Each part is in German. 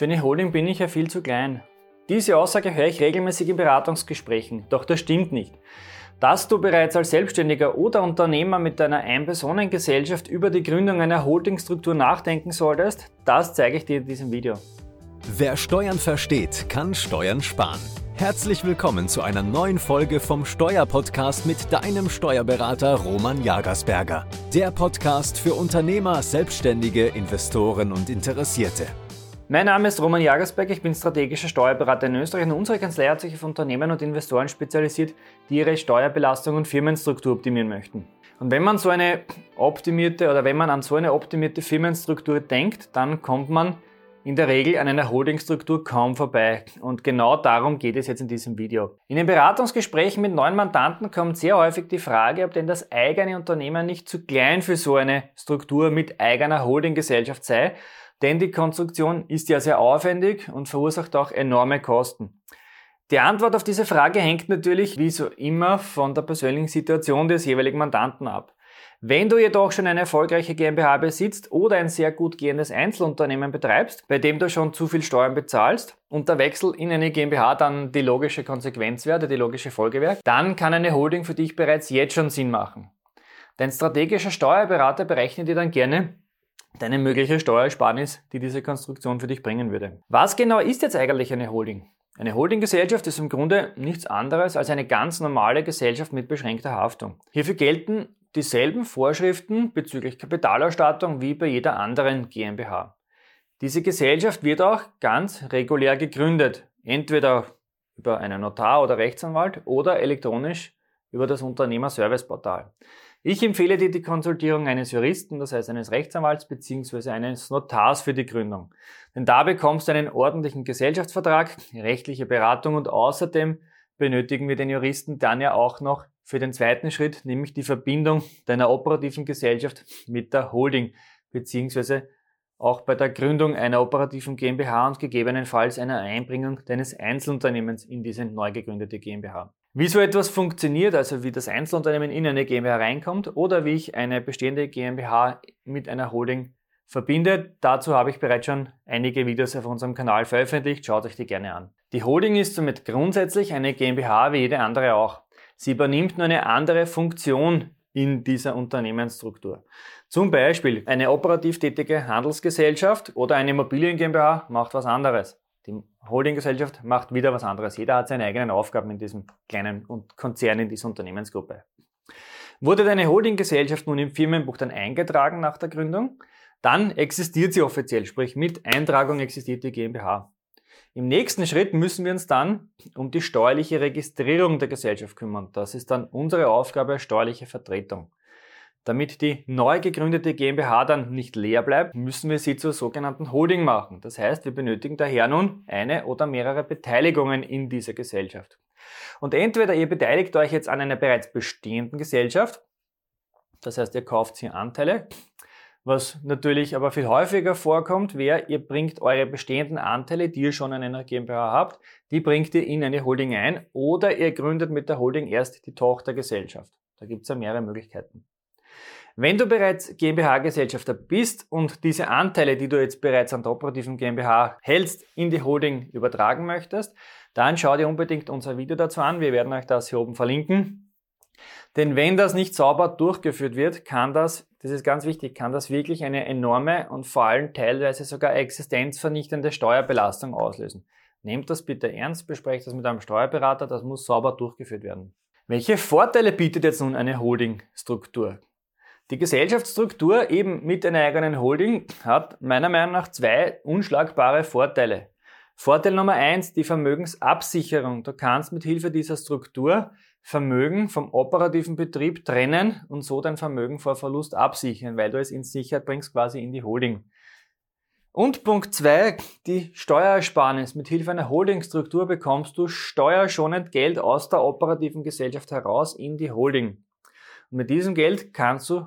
Für eine Holding bin ich ja viel zu klein. Diese Aussage höre ich regelmäßig in Beratungsgesprächen, doch das stimmt nicht. Dass du bereits als Selbstständiger oder Unternehmer mit deiner Ein-Personen-Gesellschaft über die Gründung einer Holdingstruktur nachdenken solltest, das zeige ich dir in diesem Video. Wer Steuern versteht, kann Steuern sparen. Herzlich willkommen zu einer neuen Folge vom Steuerpodcast mit deinem Steuerberater Roman Jagersberger. Der Podcast für Unternehmer, Selbstständige, Investoren und Interessierte. Mein Name ist Roman Jagersberger, ich bin strategischer Steuerberater in Österreich und unsere Kanzlei hat sich auf Unternehmen und Investoren spezialisiert, die ihre Steuerbelastung und Firmenstruktur optimieren möchten. Und wenn man so eine optimierte oder wenn man an so eine optimierte Firmenstruktur denkt, dann kommt man in der Regel an einer Holdingstruktur kaum vorbei. Und genau darum geht es jetzt in diesem Video. In den Beratungsgesprächen mit neuen Mandanten kommt sehr häufig die Frage, ob denn das eigene Unternehmen nicht zu klein für so eine Struktur mit eigener Holdinggesellschaft sei denn die Konstruktion ist ja sehr aufwendig und verursacht auch enorme Kosten. Die Antwort auf diese Frage hängt natürlich, wie so immer, von der persönlichen Situation des jeweiligen Mandanten ab. Wenn du jedoch schon eine erfolgreiche GmbH besitzt oder ein sehr gut gehendes Einzelunternehmen betreibst, bei dem du schon zu viel Steuern bezahlst und der Wechsel in eine GmbH dann die logische Konsequenz wäre, die logische Folge wäre, dann kann eine Holding für dich bereits jetzt schon Sinn machen. Dein strategischer Steuerberater berechnet dir dann gerne, deine mögliche Steuersparnis, die diese Konstruktion für dich bringen würde. Was genau ist jetzt eigentlich eine Holding? Eine Holdinggesellschaft ist im Grunde nichts anderes als eine ganz normale Gesellschaft mit beschränkter Haftung. Hierfür gelten dieselben Vorschriften bezüglich Kapitalausstattung wie bei jeder anderen GmbH. Diese Gesellschaft wird auch ganz regulär gegründet, entweder über einen Notar oder Rechtsanwalt oder elektronisch über das Unternehmerserviceportal. Ich empfehle dir die Konsultierung eines Juristen, das heißt eines Rechtsanwalts bzw. eines Notars für die Gründung. Denn da bekommst du einen ordentlichen Gesellschaftsvertrag, rechtliche Beratung und außerdem benötigen wir den Juristen dann ja auch noch für den zweiten Schritt, nämlich die Verbindung deiner operativen Gesellschaft mit der Holding bzw. auch bei der Gründung einer operativen GmbH und gegebenenfalls einer Einbringung deines Einzelunternehmens in diese neu gegründete GmbH. Wie so etwas funktioniert, also wie das Einzelunternehmen in eine GmbH reinkommt oder wie ich eine bestehende GmbH mit einer Holding verbinde, dazu habe ich bereits schon einige Videos auf unserem Kanal veröffentlicht, schaut euch die gerne an. Die Holding ist somit grundsätzlich eine GmbH wie jede andere auch. Sie übernimmt nur eine andere Funktion in dieser Unternehmensstruktur. Zum Beispiel eine operativ tätige Handelsgesellschaft oder eine Immobilien GmbH macht was anderes. Die Holdinggesellschaft macht wieder was anderes. Jeder hat seine eigenen Aufgaben in diesem kleinen Konzern, in dieser Unternehmensgruppe. Wurde deine Holdinggesellschaft nun im Firmenbuch dann eingetragen nach der Gründung, dann existiert sie offiziell, sprich mit Eintragung existiert die GmbH. Im nächsten Schritt müssen wir uns dann um die steuerliche Registrierung der Gesellschaft kümmern. Das ist dann unsere Aufgabe steuerliche Vertretung. Damit die neu gegründete GmbH dann nicht leer bleibt, müssen wir sie zur sogenannten Holding machen. Das heißt, wir benötigen daher nun eine oder mehrere Beteiligungen in dieser Gesellschaft. Und entweder ihr beteiligt euch jetzt an einer bereits bestehenden Gesellschaft, das heißt, ihr kauft hier Anteile, was natürlich aber viel häufiger vorkommt, wäre, ihr bringt eure bestehenden Anteile, die ihr schon in einer GmbH habt, die bringt ihr in eine Holding ein oder ihr gründet mit der Holding erst die Tochtergesellschaft. Da gibt es ja mehrere Möglichkeiten. Wenn du bereits GmbH-Gesellschafter bist und diese Anteile, die du jetzt bereits an der operativen GmbH hältst, in die Holding übertragen möchtest, dann schau dir unbedingt unser Video dazu an. Wir werden euch das hier oben verlinken. Denn wenn das nicht sauber durchgeführt wird, kann das, das ist ganz wichtig, kann das wirklich eine enorme und vor allem teilweise sogar existenzvernichtende Steuerbelastung auslösen. Nehmt das bitte ernst, besprecht das mit einem Steuerberater, das muss sauber durchgeführt werden. Welche Vorteile bietet jetzt nun eine Holdingstruktur? Die Gesellschaftsstruktur eben mit einer eigenen Holding hat meiner Meinung nach zwei unschlagbare Vorteile. Vorteil Nummer eins, die Vermögensabsicherung. Du kannst mit Hilfe dieser Struktur Vermögen vom operativen Betrieb trennen und so dein Vermögen vor Verlust absichern, weil du es in Sicherheit bringst quasi in die Holding. Und Punkt zwei, die Steuersparnis. Mit Hilfe einer Holdingstruktur bekommst du steuerschonend Geld aus der operativen Gesellschaft heraus in die Holding. Und mit diesem Geld kannst du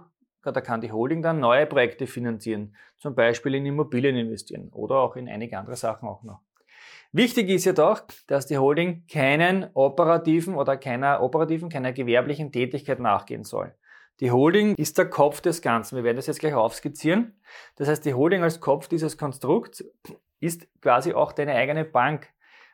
da kann die Holding dann neue Projekte finanzieren, zum Beispiel in Immobilien investieren oder auch in einige andere Sachen auch noch. Wichtig ist jedoch, dass die Holding keinen operativen oder keiner operativen, keiner gewerblichen Tätigkeit nachgehen soll. Die Holding ist der Kopf des Ganzen. Wir werden das jetzt gleich aufskizzieren. Das heißt, die Holding als Kopf dieses Konstrukts ist quasi auch deine eigene Bank.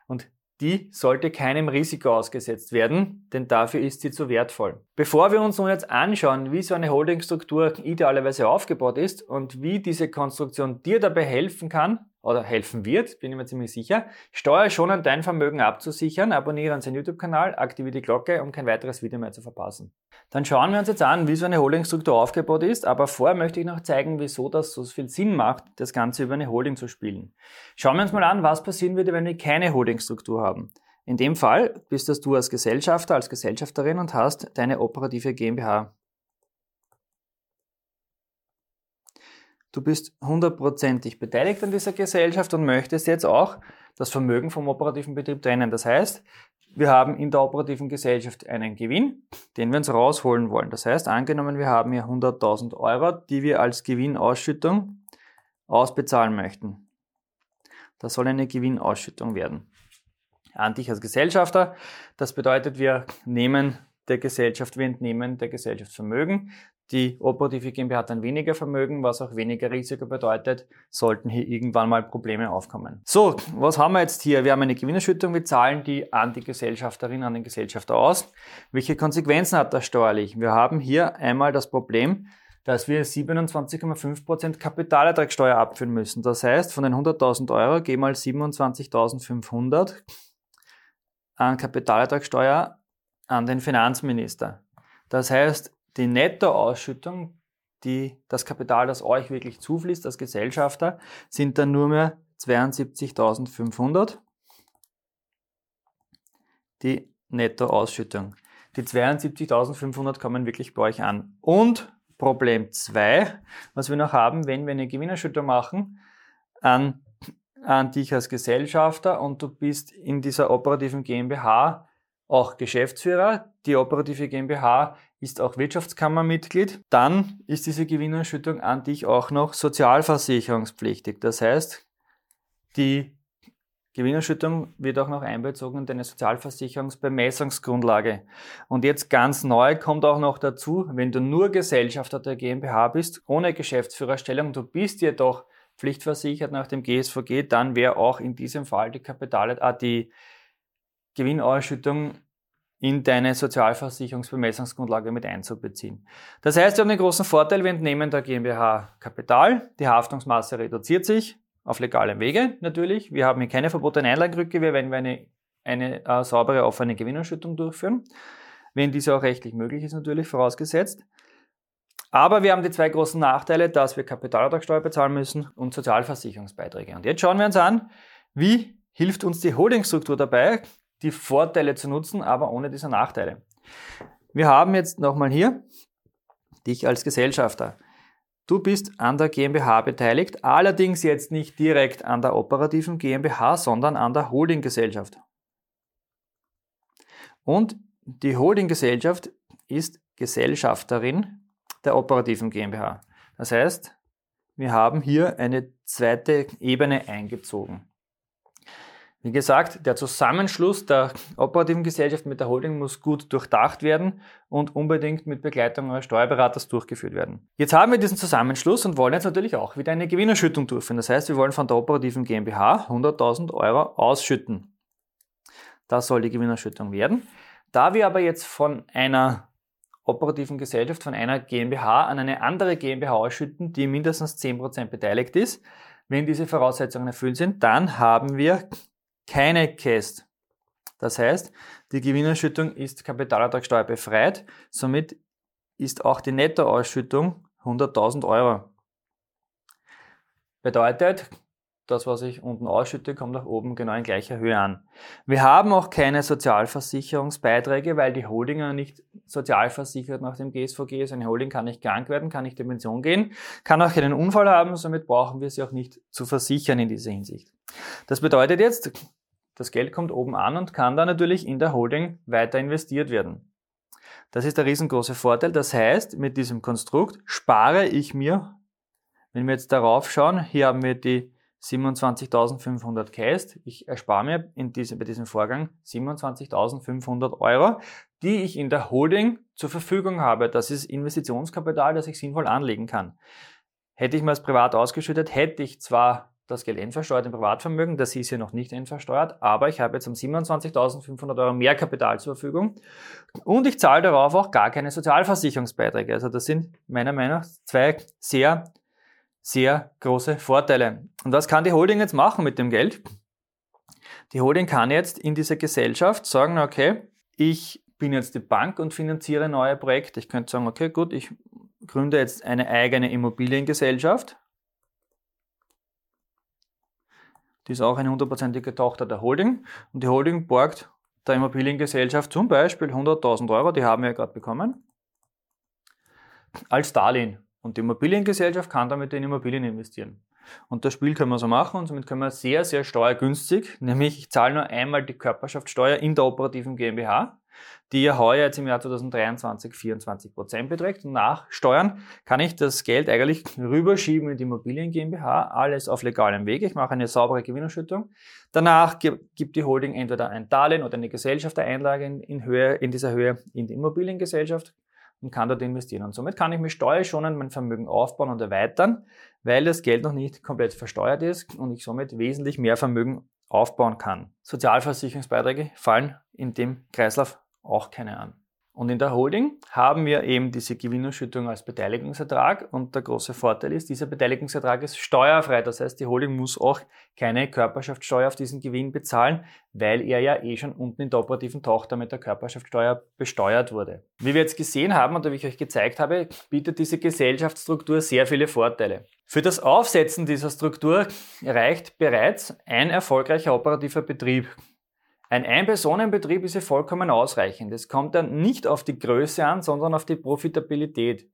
Und die sollte keinem Risiko ausgesetzt werden, denn dafür ist sie zu wertvoll. Bevor wir uns nun jetzt anschauen, wie so eine Holdingstruktur idealerweise aufgebaut ist und wie diese Konstruktion dir dabei helfen kann, oder helfen wird, bin ich mir ziemlich sicher, steuer schon an dein Vermögen abzusichern, abonniere unseren YouTube-Kanal, aktiviere die Glocke, um kein weiteres Video mehr zu verpassen. Dann schauen wir uns jetzt an, wie so eine Holdingstruktur aufgebaut ist, aber vorher möchte ich noch zeigen, wieso das so viel Sinn macht, das Ganze über eine Holding zu spielen. Schauen wir uns mal an, was passieren würde, wenn wir keine Holdingstruktur haben. In dem Fall bist das du als Gesellschafter, als Gesellschafterin und hast deine operative GmbH du bist hundertprozentig beteiligt an dieser Gesellschaft und möchtest jetzt auch das Vermögen vom operativen Betrieb trennen. Das heißt, wir haben in der operativen Gesellschaft einen Gewinn, den wir uns rausholen wollen. Das heißt, angenommen, wir haben hier 100.000 Euro, die wir als Gewinnausschüttung ausbezahlen möchten. Das soll eine Gewinnausschüttung werden. An dich als Gesellschafter. Das bedeutet, wir nehmen der Gesellschaft, wir entnehmen der Gesellschaft Vermögen. Die operative GmbH hat dann weniger Vermögen, was auch weniger Risiko bedeutet, sollten hier irgendwann mal Probleme aufkommen. So, was haben wir jetzt hier? Wir haben eine Gewinnerschüttung, wir zahlen die an die Gesellschafterin, an den Gesellschafter aus. Welche Konsequenzen hat das steuerlich? Wir haben hier einmal das Problem, dass wir 27,5% Kapitalertragssteuer abführen müssen. Das heißt, von den 100.000 Euro gehen mal 27.500 an Kapitalertragssteuer an den Finanzminister. Das heißt, die Nettoausschüttung, die, das Kapital, das euch wirklich zufließt als Gesellschafter, sind dann nur mehr 72.500. Die Nettoausschüttung. Die 72.500 kommen wirklich bei euch an. Und Problem 2, was wir noch haben, wenn wir eine Gewinnerschüttung machen an, an dich als Gesellschafter und du bist in dieser operativen GmbH auch Geschäftsführer. Die operative GmbH ist auch Wirtschaftskammermitglied. Dann ist diese Gewinnerschüttung an dich auch noch sozialversicherungspflichtig. Das heißt, die Gewinnerschüttung wird auch noch einbezogen in deine Sozialversicherungsbemessungsgrundlage. Und jetzt ganz neu kommt auch noch dazu, wenn du nur Gesellschafter der GmbH bist, ohne Geschäftsführerstellung, du bist jedoch pflichtversichert nach dem GSVG, dann wäre auch in diesem Fall die Kapital, äh, die Gewinnausschüttung in deine Sozialversicherungsbemessungsgrundlage mit einzubeziehen. Das heißt, wir haben den großen Vorteil, wir entnehmen der GmbH Kapital, die Haftungsmasse reduziert sich, auf legalem Wege natürlich. Wir haben hier keine verbotene Einlagenrückgewehr, wenn wir eine, eine äh, saubere offene Gewinnausschüttung durchführen, wenn diese auch rechtlich möglich ist natürlich, vorausgesetzt. Aber wir haben die zwei großen Nachteile, dass wir Kapitalertragssteuer bezahlen müssen und Sozialversicherungsbeiträge. Und jetzt schauen wir uns an, wie hilft uns die Holdingstruktur dabei, die Vorteile zu nutzen, aber ohne diese Nachteile. Wir haben jetzt nochmal hier dich als Gesellschafter. Du bist an der GmbH beteiligt, allerdings jetzt nicht direkt an der operativen GmbH, sondern an der Holdinggesellschaft. Und die Holdinggesellschaft ist Gesellschafterin der operativen GmbH. Das heißt, wir haben hier eine zweite Ebene eingezogen. Wie gesagt, der Zusammenschluss der operativen Gesellschaft mit der Holding muss gut durchdacht werden und unbedingt mit Begleitung eures Steuerberaters durchgeführt werden. Jetzt haben wir diesen Zusammenschluss und wollen jetzt natürlich auch wieder eine Gewinnerschüttung durchführen. Das heißt, wir wollen von der operativen GmbH 100.000 Euro ausschütten. Das soll die Gewinnerschüttung werden. Da wir aber jetzt von einer operativen Gesellschaft, von einer GmbH an eine andere GmbH ausschütten, die mindestens 10% beteiligt ist, wenn diese Voraussetzungen erfüllt sind, dann haben wir keine Käst. Das heißt, die Gewinnerschüttung ist Kapitalertragssteuer befreit, somit ist auch die Nettoausschüttung 100.000 Euro. Bedeutet, das, was ich unten ausschütte, kommt nach oben genau in gleicher Höhe an. Wir haben auch keine Sozialversicherungsbeiträge, weil die Holding nicht sozialversichert nach dem GSVG ist. Eine Holding kann nicht krank werden, kann nicht in Pension gehen, kann auch keinen Unfall haben, somit brauchen wir sie auch nicht zu versichern in dieser Hinsicht. Das bedeutet jetzt, das Geld kommt oben an und kann dann natürlich in der Holding weiter investiert werden. Das ist der riesengroße Vorteil. Das heißt, mit diesem Konstrukt spare ich mir, wenn wir jetzt darauf schauen, hier haben wir die 27.500 Cast. Ich erspare mir in diesem, bei diesem Vorgang 27.500 Euro, die ich in der Holding zur Verfügung habe. Das ist Investitionskapital, das ich sinnvoll anlegen kann. Hätte ich mir als privat ausgeschüttet, hätte ich zwar das Geld entversteuert im Privatvermögen. Das ist hier noch nicht entversteuert, aber ich habe jetzt um 27.500 Euro mehr Kapital zur Verfügung und ich zahle darauf auch gar keine Sozialversicherungsbeiträge. Also das sind meiner Meinung nach zwei sehr, sehr große Vorteile. Und was kann die Holding jetzt machen mit dem Geld? Die Holding kann jetzt in dieser Gesellschaft sagen, okay, ich bin jetzt die Bank und finanziere neue Projekte. Ich könnte sagen, okay, gut, ich gründe jetzt eine eigene Immobiliengesellschaft. Die ist auch eine hundertprozentige Tochter der Holding. Und die Holding borgt der Immobiliengesellschaft zum Beispiel 100.000 Euro, die haben wir ja gerade bekommen, als Darlehen. Und die Immobiliengesellschaft kann damit in Immobilien investieren. Und das Spiel können wir so machen und somit können wir sehr, sehr steuergünstig, nämlich ich zahle nur einmal die Körperschaftssteuer in der operativen GmbH, die ja heuer jetzt im Jahr 2023 24 Prozent beträgt. Und nach Steuern kann ich das Geld eigentlich rüberschieben in die Immobilien GmbH, alles auf legalem Weg. Ich mache eine saubere Gewinnerschüttung. Danach gibt die Holding entweder ein Darlehen oder eine Gesellschaftereinlage in, Höhe, in dieser Höhe in die Immobiliengesellschaft und kann dort investieren. Und somit kann ich mich steuerschonend mein Vermögen aufbauen und erweitern, weil das Geld noch nicht komplett versteuert ist und ich somit wesentlich mehr Vermögen aufbauen kann. Sozialversicherungsbeiträge fallen in dem Kreislauf auch keine an. Und in der Holding haben wir eben diese Gewinnausschüttung als Beteiligungsertrag und der große Vorteil ist, dieser Beteiligungsertrag ist steuerfrei. Das heißt, die Holding muss auch keine Körperschaftssteuer auf diesen Gewinn bezahlen, weil er ja eh schon unten in der operativen Tochter mit der Körperschaftssteuer besteuert wurde. Wie wir jetzt gesehen haben und wie ich euch gezeigt habe, bietet diese Gesellschaftsstruktur sehr viele Vorteile. Für das Aufsetzen dieser Struktur reicht bereits ein erfolgreicher operativer Betrieb. Ein Ein-Personen-Betrieb ist ja vollkommen ausreichend. Es kommt dann nicht auf die Größe an, sondern auf die Profitabilität.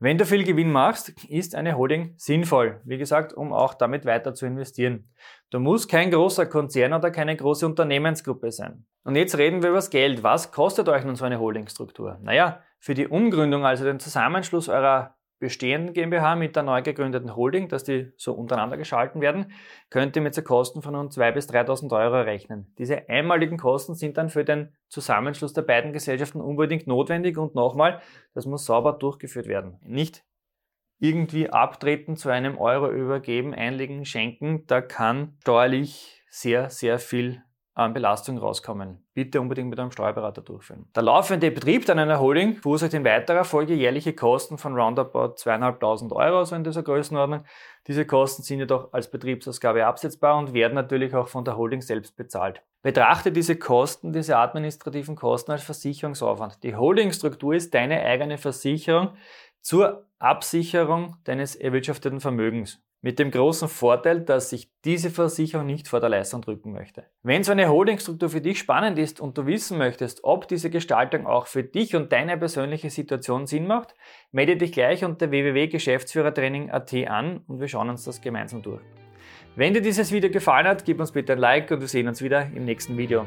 Wenn du viel Gewinn machst, ist eine Holding sinnvoll. Wie gesagt, um auch damit weiter zu investieren. Du musst kein großer Konzern oder keine große Unternehmensgruppe sein. Und jetzt reden wir über das Geld. Was kostet euch nun so eine Holdingstruktur? Naja, für die Umgründung, also den Zusammenschluss eurer bestehenden GmbH mit der neu gegründeten Holding, dass die so untereinander geschalten werden, könnt ihr mit so Kosten von rund 2.000 bis 3.000 Euro rechnen. Diese einmaligen Kosten sind dann für den Zusammenschluss der beiden Gesellschaften unbedingt notwendig und nochmal, das muss sauber durchgeführt werden. Nicht irgendwie abtreten, zu einem Euro übergeben, einlegen, schenken, da kann steuerlich sehr, sehr viel an Belastung rauskommen. Bitte unbedingt mit einem Steuerberater durchführen. Der laufende Betrieb dann einer Holding verursacht in weiterer Folge jährliche Kosten von roundabout 2.500 Euro, so in dieser Größenordnung. Diese Kosten sind jedoch als Betriebsausgabe absetzbar und werden natürlich auch von der Holding selbst bezahlt. Betrachte diese Kosten, diese administrativen Kosten als Versicherungsaufwand. Die Holdingstruktur ist deine eigene Versicherung zur Absicherung deines erwirtschafteten Vermögens. Mit dem großen Vorteil, dass sich diese Versicherung nicht vor der Leistung drücken möchte. Wenn so eine Holdingstruktur für dich spannend ist und du wissen möchtest, ob diese Gestaltung auch für dich und deine persönliche Situation Sinn macht, melde dich gleich unter www.geschäftsführertraining.at an und wir schauen uns das gemeinsam durch. Wenn dir dieses Video gefallen hat, gib uns bitte ein Like und wir sehen uns wieder im nächsten Video.